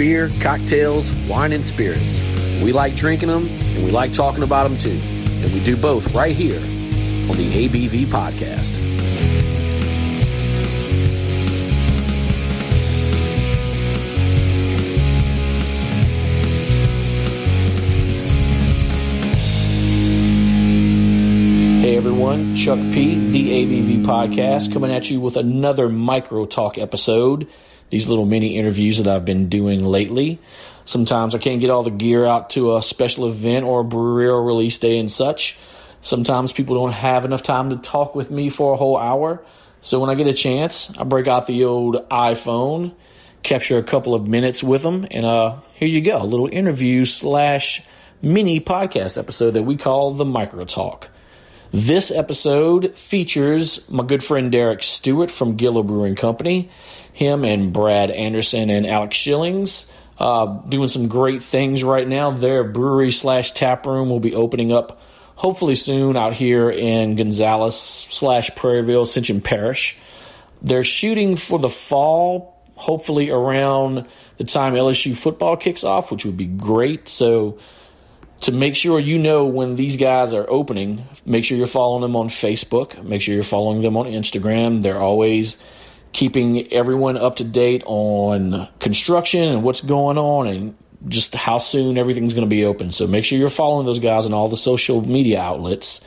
Beer, cocktails, wine, and spirits. We like drinking them and we like talking about them too. And we do both right here on the ABV Podcast. Hey everyone, Chuck P, the ABV Podcast, coming at you with another micro talk episode. These little mini interviews that I've been doing lately. Sometimes I can't get all the gear out to a special event or a brewery or release day and such. Sometimes people don't have enough time to talk with me for a whole hour. So when I get a chance, I break out the old iPhone, capture a couple of minutes with them, and uh, here you go, a little interview slash mini podcast episode that we call the Micro Talk. This episode features my good friend Derek Stewart from Gilla Brewing Company. Him and Brad Anderson and Alex Schillings uh, doing some great things right now. Their brewery slash tap room will be opening up hopefully soon out here in Gonzales slash Prairieville, Ascension Parish. They're shooting for the fall, hopefully around the time LSU football kicks off, which would be great. So to make sure you know when these guys are opening, make sure you're following them on Facebook. Make sure you're following them on Instagram. They're always keeping everyone up to date on construction and what's going on and just how soon everything's going to be open. So make sure you're following those guys on all the social media outlets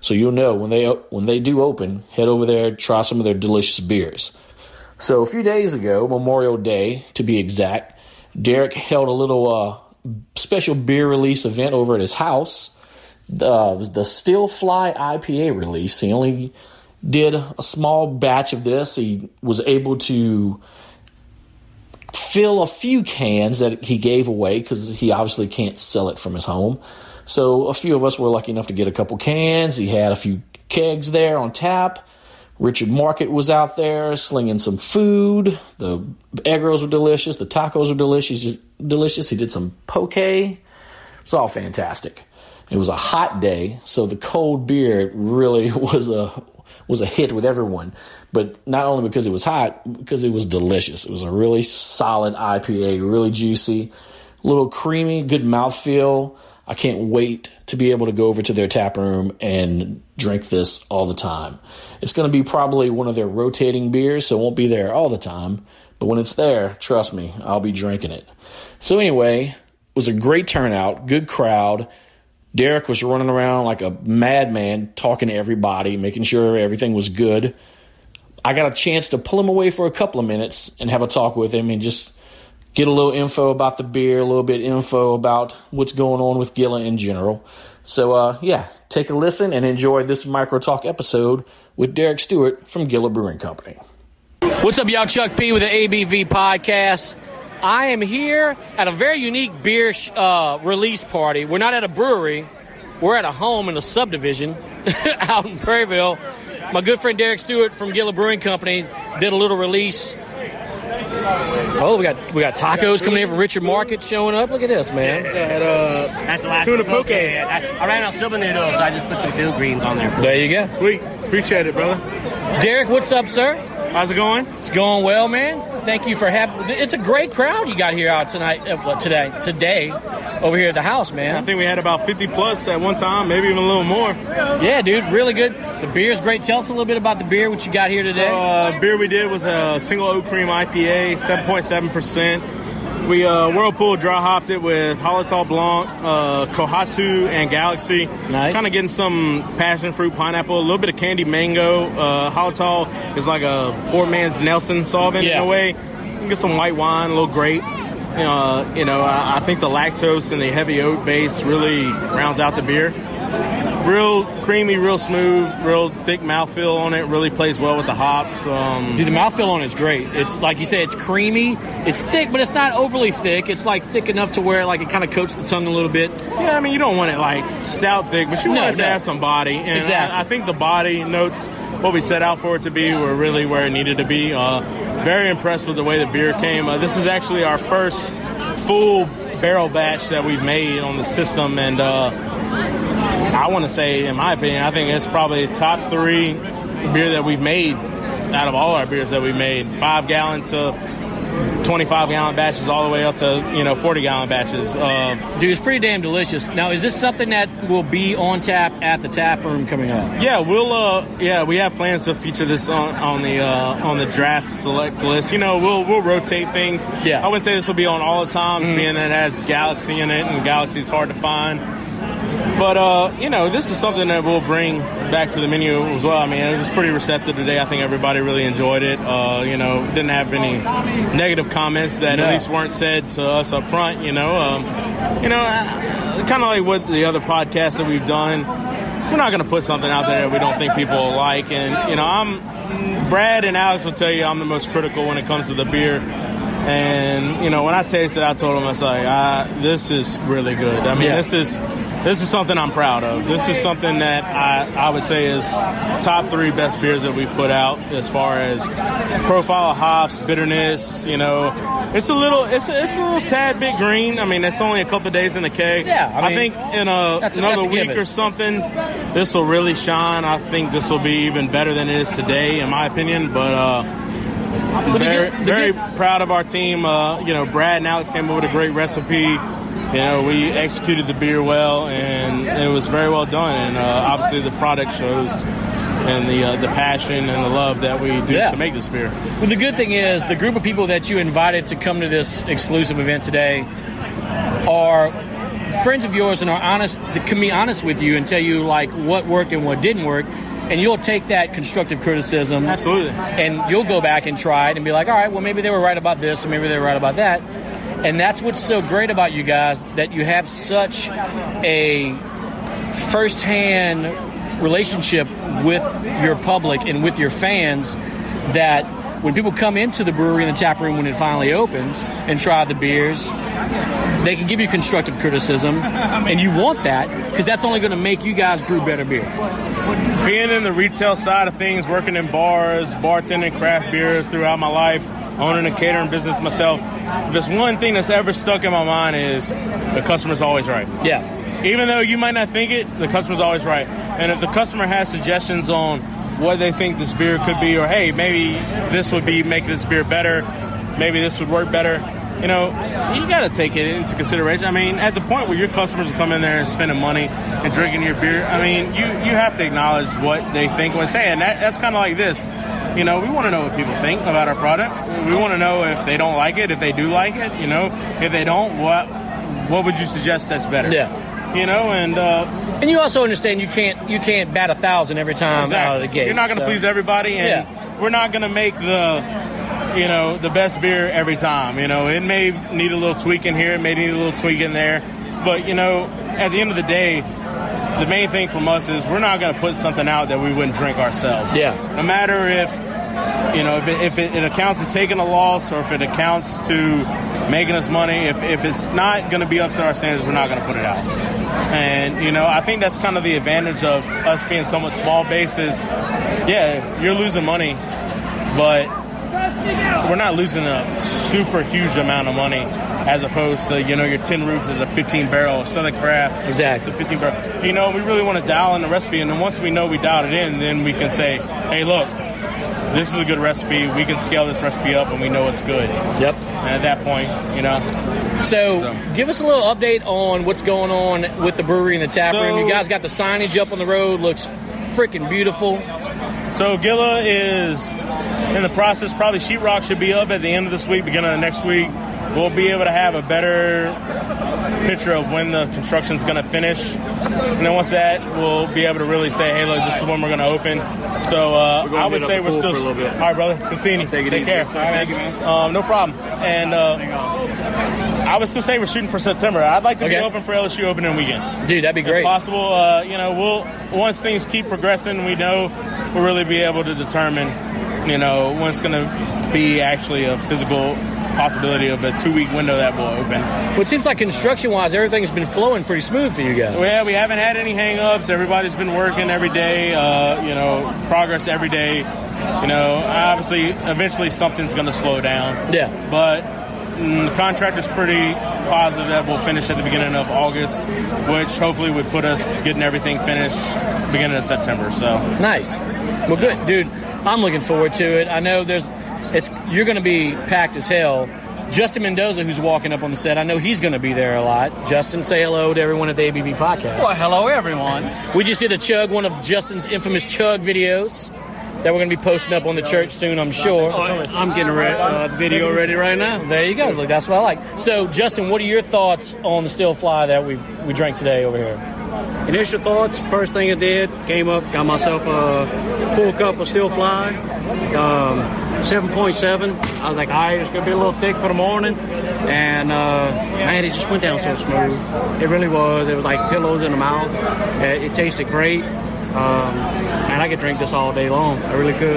so you'll know when they when they do open, head over there, try some of their delicious beers. So a few days ago, Memorial Day to be exact, Derek held a little uh, special beer release event over at his house. The the Still Fly IPA release. He only did a small batch of this. He was able to fill a few cans that he gave away because he obviously can't sell it from his home. So a few of us were lucky enough to get a couple cans. He had a few kegs there on tap. Richard Market was out there slinging some food. The egg rolls were delicious. The tacos were delicious. Delicious. He did some poke. It's all fantastic. It was a hot day, so the cold beer really was a was a hit with everyone. But not only because it was hot, because it was delicious. It was a really solid IPA, really juicy, a little creamy, good mouthfeel. I can't wait to be able to go over to their tap room and drink this all the time. It's going to be probably one of their rotating beers, so it won't be there all the time. But when it's there, trust me, I'll be drinking it. So, anyway, it was a great turnout, good crowd. Derek was running around like a madman, talking to everybody, making sure everything was good. I got a chance to pull him away for a couple of minutes and have a talk with him and just get a little info about the beer, a little bit info about what's going on with Gilla in general. So, uh, yeah, take a listen and enjoy this micro talk episode with Derek Stewart from Gilla Brewing Company. What's up, y'all? Chuck P with the ABV podcast. I am here at a very unique beer sh- uh, release party. We're not at a brewery, we're at a home in a subdivision out in Prairieville. My good friend Derek Stewart from Gila Brewing Company did a little release Oh, we got we got tacos coming in from Richard Market showing up. Look at this, man. At, uh, That's the last Tuna poke. poke. I, I ran out of silver noodles, so I just put some field greens on there. There you go. Sweet. Appreciate it, brother. Derek, what's up, sir? How's it going? It's going well, man. Thank you for having. It's a great crowd you got here out tonight, uh, today, today, over here at the house, man. I think we had about 50 plus at one time, maybe even a little more. Yeah, dude, really good. The beer's great. Tell us a little bit about the beer, what you got here today. Uh, beer we did was a single oak cream IPA, 7.7%. We uh, Whirlpool dry hopped it with Hallertau Blanc, uh, Kohatu, and Galaxy. Nice. Kind of getting some passion fruit, pineapple, a little bit of candy mango. Uh, Hallertau is like a poor man's Nelson Sauvin Yeah. in a way. You can get some white wine, a little grape. Uh, you know, I, I think the lactose and the heavy oat base really rounds out the beer. Real creamy, real smooth, real thick mouthfeel on it. Really plays well with the hops. Um, Dude, the mouthfeel on it is great. It's like you said, it's creamy. It's thick, but it's not overly thick. It's like thick enough to where like it kind of coats the tongue a little bit. Yeah, I mean, you don't want it like stout thick, but you No, want it to no. have some body. And Exactly. I, I think the body notes, what we set out for it to be, were really where it needed to be. Uh, very impressed with the way the beer came. Uh, this is actually our first full barrel batch that we've made on the system, and uh, I want to say, in my opinion, I think it's probably top three beer that we've made out of all our beers that we've made. Five gallon to 25 gallon batches, all the way up to you know 40 gallon batches. Uh, Dude, it's pretty damn delicious. Now, is this something that will be on tap at the tap room coming up? Yeah, we'll. Uh, yeah, we have plans to feature this on, on the uh, on the draft select list. You know, we'll we'll rotate things. Yeah. I wouldn't say this will be on all the times, being that it has Galaxy in it, and Galaxy is hard to find. But uh, you know, this is something that we'll bring back to the menu as well. I mean, it was pretty receptive today. I think everybody really enjoyed it. Uh, you know, didn't have any negative comments that No. at least weren't said to us up front. You know, um, you know, uh, kind of like what the other podcasts that we've done. We're not going to put something out there that we don't think people will like. And you know, I'm Brad and Alex will tell you I'm the most critical when it comes to the beer. And you know, when I tasted, I told them I was like, ah, "This is really good." I mean, Yeah. this is this is something I'm proud of. This is something that I, I would say is top three best beers that we've put out as far as profile of hops, bitterness. You know, it's a little it's a, it's a little tad bit green. I mean, it's only a couple days in the keg. Yeah, I mean, think in a, that's another that's week given. or something, this will really shine. I think this will be even better than it is today, in my opinion. But. uh very, very proud of our team. Uh, you know, Brad and Alex came up with a great recipe. You know, we executed the beer well, and it was very well done. And uh, obviously, the product shows and the uh, the passion and the love that we do Yeah. to make this beer. Well, the good thing is the group of people that you invited to come to this exclusive event today are friends of yours and are honest can be honest with you and tell you like what worked and what didn't work and you'll take that constructive criticism Absolutely. and you'll go back and try it and be like all right well maybe they were right about this or maybe they were right about that and that's what's so great about you guys that you have such a firsthand relationship with your public and with your fans that when people come into the brewery in the tap room when it finally opens and try the beers, they can give you constructive criticism, and you want that because that's only going to make you guys brew better beer. Being in the retail side of things, working in bars, bartending craft beer throughout my life, owning a catering business myself, there's one thing that's ever stuck in my mind is the customer's always right. Yeah, even though you might not think it, the customer's always right. And if the customer has suggestions on what they think this beer could be, or hey, maybe this would be make this beer better, maybe this would work better, you know, you got to take it into consideration. I mean, at the point where your customers come in there and spending money and drinking your beer, I mean, you you have to acknowledge what they think when say, and that, that's kind of like this. You know, we want to know what people think about our product. We want to know if they don't like it, if they do like it. You know, if they don't, what what would you suggest that's better? Yeah. You know, and uh, and you also understand you can't you can't bat a thousand every time out of the gate. You're not going to so- please everybody, and Yeah. we're not going to make the you know the best beer every time. You know, it may need a little tweak in here, it may need a little tweak in there, but you know, at the end of the day. The main thing from us is we're not going to put something out that we wouldn't drink ourselves. Yeah. No matter if you know if it, if it, it accounts to taking a loss or if it accounts to making us money. If, if it's not going to be up to our standards, we're not going to put it out. And you know, I think that's kind of the advantage of us being somewhat small based is, yeah, you're losing money, but we're not losing a super huge amount of money as opposed to you know your tin roof is a 15 barrel Southern Craft. Exactly. A 15 barrel. You know, we really want to dial in the recipe, and then once we know we dialed it in, then we can say, hey, look, this is a good recipe. We can scale this recipe up, and we know it's good. Yep. And at that point, you know, So, So- give us a little update on what's going on with the brewery and the tap So- room. You guys got the signage up on the road. Looks freaking beautiful. So Gilla is in the process. Probably sheetrock should be up at the end of this week, beginning of the next week. We'll be able to have a better picture of when the construction's going to finish, and then once that, we'll be able to really say, "Hey, look, this is when we're going to open." So uh, I would say we're still. for a little bit. All right, brother. Good seeing you. Take it Take care. All right, thank you, man. Um, no problem. And uh, I would still say we're shooting for September. I'd like to Okay. be open for LSU opening weekend. Dude, that'd be If great. possible, uh, you know, we'll once things keep progressing, we know we'll really be able to determine, you know, when it's going to be actually a physical possibility of a two-week window that will open. Well, it seems like construction wise, everything's been flowing pretty smooth for you guys. Well, we haven't had any hang-ups. Everybody's been working every day. Uh, you know, progress every day. You know, obviously, eventually something's going to slow down. Yeah. But mm, the contractor's pretty positive that we'll finish at the beginning of August, which hopefully would put us getting everything finished beginning of September. So Nice. Well, good, dude. I'm looking forward to it. I know there's, it's you're going to be packed as hell. Justin Mendoza, who's walking up on the set, I know he's going to be there a lot. Justin, say hello to everyone at the ABV podcast. Well, hello everyone. We just did a chug, one of Justin's infamous chug videos that we're going to be posting up on the church soon, I'm sure. I'm getting re- uh, video ready right now. There you go. Look, that's what I like. So, Justin, what are your thoughts on the still fly that we we drank today over here? Initial thoughts. First thing I did, came up, got myself a full cup of still fly, um, 7.7. I was like, all right, it's gonna be a little thick for the morning, and uh, man, it just went down so smooth. It really was. It was like pillows in the mouth. Uh, It tasted great. Um, and I could drink this all day long. I really could.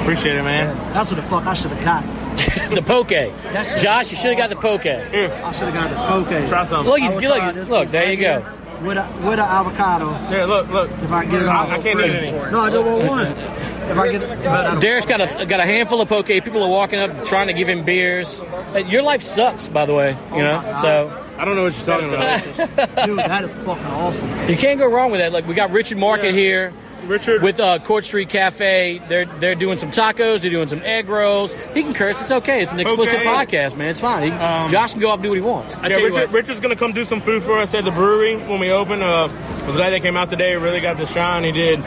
appreciate it, man. That's what the fuck I should have got. the poke. That's- Josh, you should have got the poke. Here, I should have got the poke. try some. Look, he's I look, try he's, look. There you go. With a with an avocado. Here, look, look. If I can get it all. I, I can't eat it. No, I don't want one. If I get but I Derek's got a got a handful of poke. People are walking up trying to give him beers. Your life sucks, by the way. You know, so I don't know what you're talking about. dude, that is fucking awesome. you can't go wrong with that. Like we got Richard Market here. Richard, with uh, Court Street Cafe. They're they're doing some tacos. They're doing some egg rolls. He can curse. It's okay. It's an explicit Okay. podcast, man. It's fine. He, Josh can go off and do what he wants. I Yeah, Richard, Richard's gonna come do some food for us at the brewery when we open. Uh, I was glad they came out today. Really got to shine. He did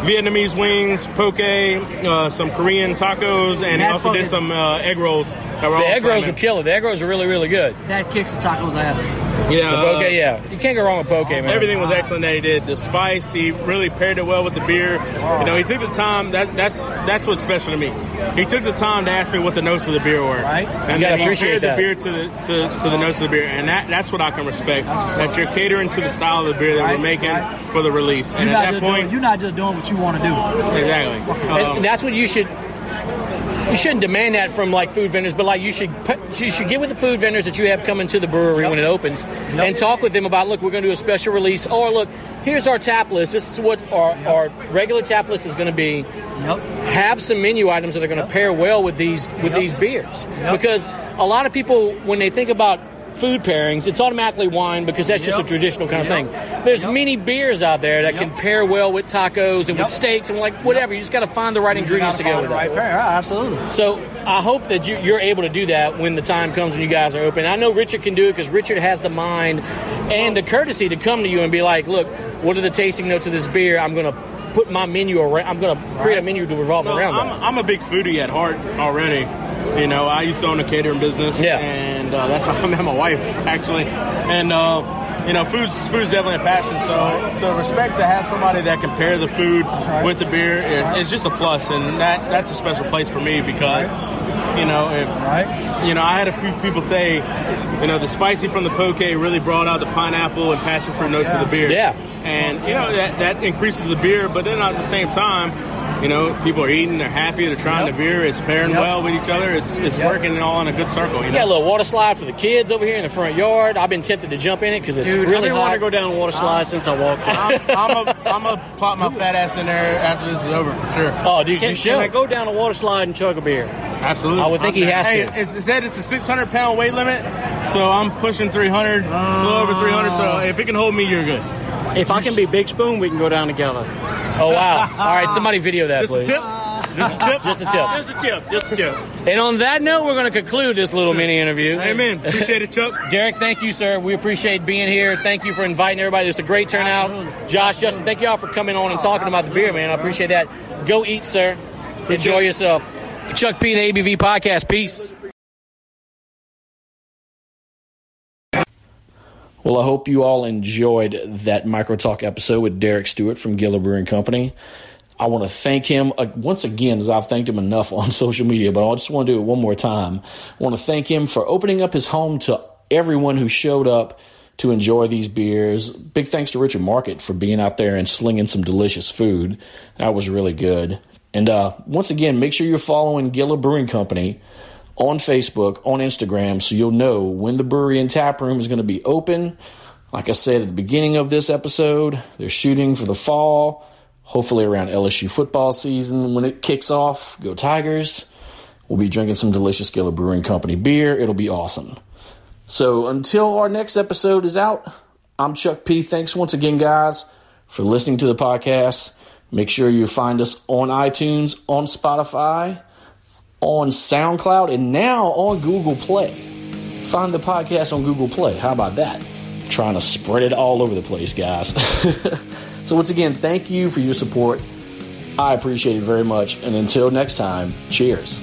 Vietnamese wings, poke, uh, some Korean tacos, and he also did some uh, egg rolls. That were The egg rolls are slamming. killer. The egg rolls are really really good. That kicks the taco's ass. Yeah, The uh, poke, yeah, you can't go wrong with poke, man. Everything was excellent that he did. The spice, he really paired it well with the beer. You know, he took the time. That that's that's what's special to me. He took the time to ask me what the notes of the beer were, Right. And You then he appreciate paired the beer to the to, to the notes of the beer, and that that's what I can respect. That you're catering to the style of the beer that Right, we're making right. for the release, You're and not, at that just point, doing, you're not just doing what you want to do. exactly. And Um, that's what you should. You shouldn't demand that from like food vendors, but like you should put, you should get with the food vendors that you have coming to the brewery when it opens, and talk with them about look, we're going to do a special release, or look, here's our tap list. This is what our, our regular tap list is going to be. Have some menu items that are going to pair well with these with these beers, because a lot of people when they think about food pairings, it's automatically wine because that's just a traditional kind of thing. There's many beers out there that can pair well with tacos and with steaks and like whatever. You just got to find the right ingredients to go with right it. pair. Absolutely. So I hope that you, you're able to do that when the time comes when you guys are open. I know Richard can do it because Richard has the mind and the courtesy to come to you and be like, "Look, what are the tasting notes of this beer? I'm going to put my menu around. I'm going to create a menu to revolve No, around I'm, that." I'm a big foodie at heart already. You know, I used to own a catering business, Yeah. and uh, that's how I met my wife actually. And uh, you know, food's food's definitely a passion. So to respect to have somebody that can pair the food with the beer is, is just a plus, and that that's a special place for me because you know if Right. you know I had a few people say you know the spicy from the poke really brought out the pineapple and passion fruit notes of the beer. Yeah. And you know that that increases the beer, but then at the same time. You know, people are eating, they're happy, they're trying the beer, it's pairing Yep. well with each other, it's, it's working all in a good circle. You We got a little water slide for the kids over here in the front yard. I've been tempted to jump in it because it's Dude, I've really been wanting hot. to go down a water slide since I walked in. I'm, I'm a, I'm a plop my fat ass in there after this is over for sure. oh, dude, Can, you can I go down a water slide and chug a beer? Absolutely. I would think he has hey, to. It's, it said it's a 600 pound weight limit, so I'm pushing 300, a little over 300. So oh. if it can hold me, you're good. If I can be Big Spoon, we can go down together. Oh wow! All right, somebody video that, Just a please. tip. Just a tip. Just a tip. Just a tip. Just a tip. And on that note, we're going to conclude this little mini interview. Amen. Appreciate it, Chuck. Derek, thank you, sir. We appreciate being here. Thank you for inviting everybody. It's a great turnout. Josh, Justin, thank you all for coming on and oh, talking about the beer, man. I appreciate that. Go eat, sir. Enjoy yourself. Chuck P. the ABV podcast. Peace. Well, I hope you all enjoyed that micro talk episode with Derek Stewart from Gilla Brewing Company. I want to thank him uh, once again, as I've thanked him enough on social media, but I just want to do it one more time. I want to thank him for opening up his home to everyone who showed up to enjoy these beers. Big thanks to Richard Market for being out there and slinging some delicious food. That was really good. And uh, once again, make sure you're following Gilla Brewing Company on Facebook, on Instagram, so you'll know when the brewery and tap room is going to be open. Like I said at the beginning of this episode, they're shooting for the fall, hopefully around LSU football season. When it kicks off, go Tigers. We'll be drinking some delicious Gilla Brewing Company beer. It'll be awesome. So until our next episode is out, I'm Chuck P. Thanks once again, guys, for listening to the podcast. Make sure you find us on iTunes, on Spotify, on SoundCloud, and now on Google Play. Find the podcast on Google Play. How about that? trying to spread it all over the place, guys. so, once again, thank you for your support. I appreciate it very much. And until next time, cheers.